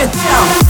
get down.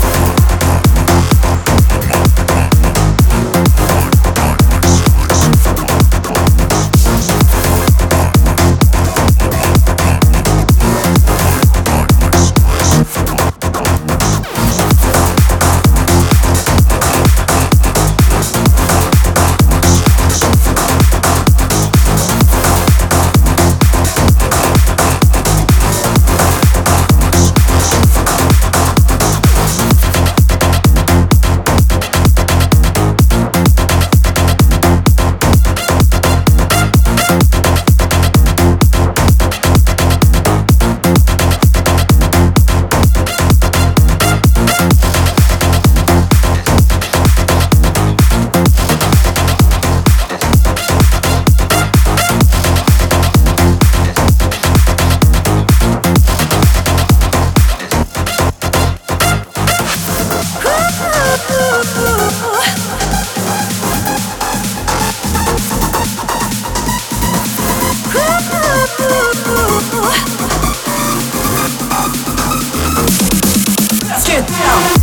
Get down.